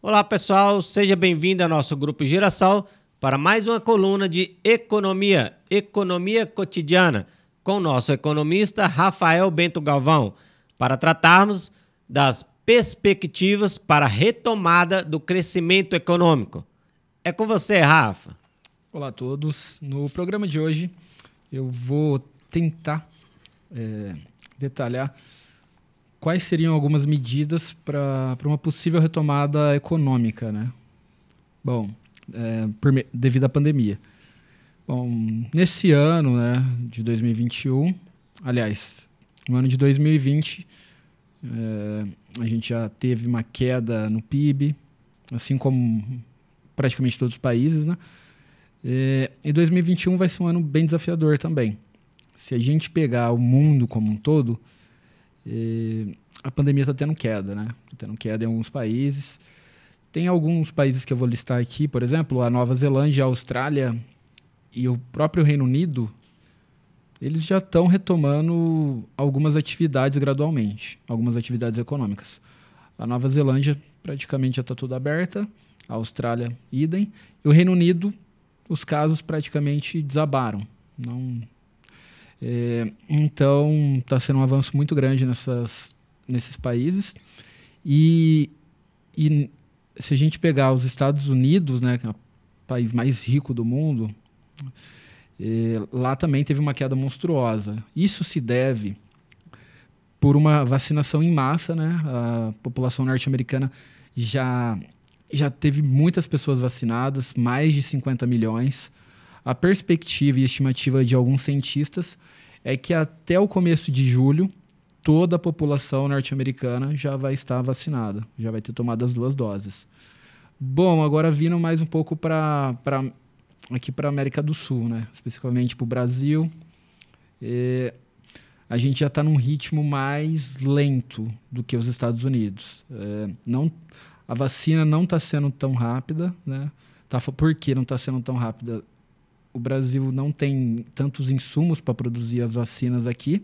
Olá pessoal, seja bem-vindo ao nosso grupo Girassol para mais uma coluna de economia, economia cotidiana, com nosso economista Rafael Bento Galvão, para tratarmos das perspectivas para a retomada do crescimento econômico. É com você, Rafa. Olá a todos. No programa de hoje eu vou tentar é, detalhar quais seriam algumas medidas para uma possível retomada econômica, né? Bom, é, por, devido à pandemia. Bom, nesse ano, né, de 2021, aliás, no ano de 2020, é, a gente já teve uma queda no PIB, assim como praticamente todos os países, né? É, e 2021 vai ser um ano bem desafiador também. Se a gente pegar o mundo como um todo, e a pandemia está tendo queda, né? Está tendo queda em alguns países. Tem alguns países que eu vou listar aqui, por exemplo, a Nova Zelândia, a Austrália e o próprio Reino Unido, eles já estão retomando algumas atividades gradualmente, algumas atividades econômicas. A Nova Zelândia praticamente já está tudo aberta, a Austrália, idem, e o Reino Unido, os casos praticamente desabaram. Não é, então, está sendo um avanço muito grande nessas, nesses países. E, e se a gente pegar os Estados Unidos, né, que é o país mais rico do mundo, é, lá também teve uma queda monstruosa. Isso se deve por uma vacinação em massa, né? A população norte-americana já já teve muitas pessoas vacinadas, mais de 50 milhões. A perspectiva e estimativa de alguns cientistas é que até o começo de julho toda a população norte-americana já vai estar vacinada, já vai ter tomado as duas doses. Bom, agora vindo mais um pouco para aqui para América do Sul, né? especificamente para o Brasil. É, a gente já está num ritmo mais lento do que os Estados Unidos. É, não, a vacina não está sendo tão rápida, né? Tá, por que não está sendo tão rápida? O Brasil não tem tantos insumos para produzir as vacinas aqui.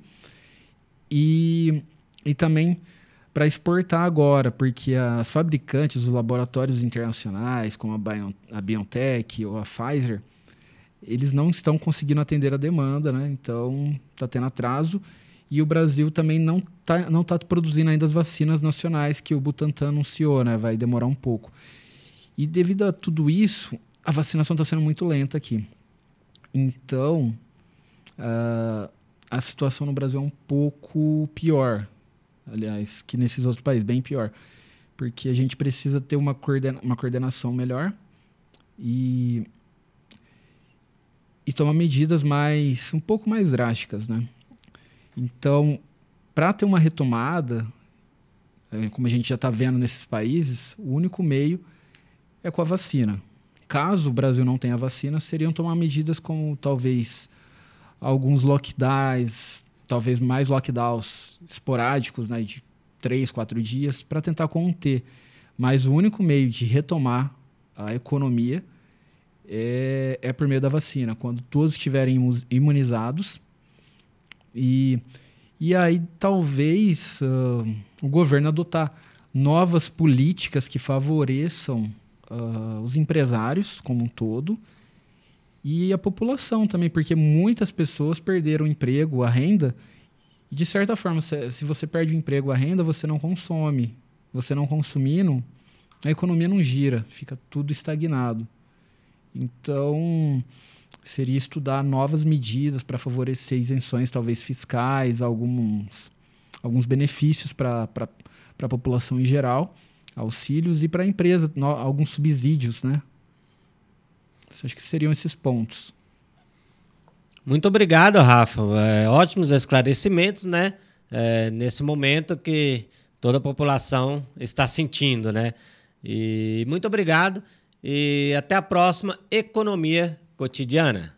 E, e também para exportar agora, porque as fabricantes, os laboratórios internacionais, como a, Bion, a BioNTech ou a Pfizer, eles não estão conseguindo atender a demanda, né? Então está tendo atraso. E o Brasil também não está não tá produzindo ainda as vacinas nacionais que o Butantan anunciou, né? Vai demorar um pouco. E devido a tudo isso, a vacinação está sendo muito lenta aqui. Então, uh, a situação no Brasil é um pouco pior, aliás, que nesses outros países, bem pior. Porque a gente precisa ter uma, coordena uma coordenação melhor e, e tomar medidas mais um pouco mais drásticas, né? Então, para ter uma retomada, é, como a gente já está vendo nesses países, o único meio é com a vacina caso o Brasil não tenha vacina, seriam tomar medidas como talvez alguns lockdowns, talvez mais lockdowns esporádicos, né, de três, quatro dias, para tentar conter. Mas o único meio de retomar a economia é, é por meio da vacina, quando todos estiverem imunizados. E, e aí talvez uh, o governo adotar novas políticas que favoreçam uh, os empresários como um todo e a população também, porque muitas pessoas perderam o emprego, a renda. E de certa forma, se, se você perde o emprego, a renda, você não consome. Você não consumindo, a economia não gira, fica tudo estagnado. Então, seria estudar novas medidas para favorecer isenções, talvez fiscais, alguns, alguns benefícios para a população em geral auxílios e para a empresa no, alguns subsídios, né? Acho que seriam esses pontos. Muito obrigado, Rafa. É, ótimos esclarecimentos, né? É, nesse momento que toda a população está sentindo, né? E muito obrigado e até a próxima Economia Cotidiana.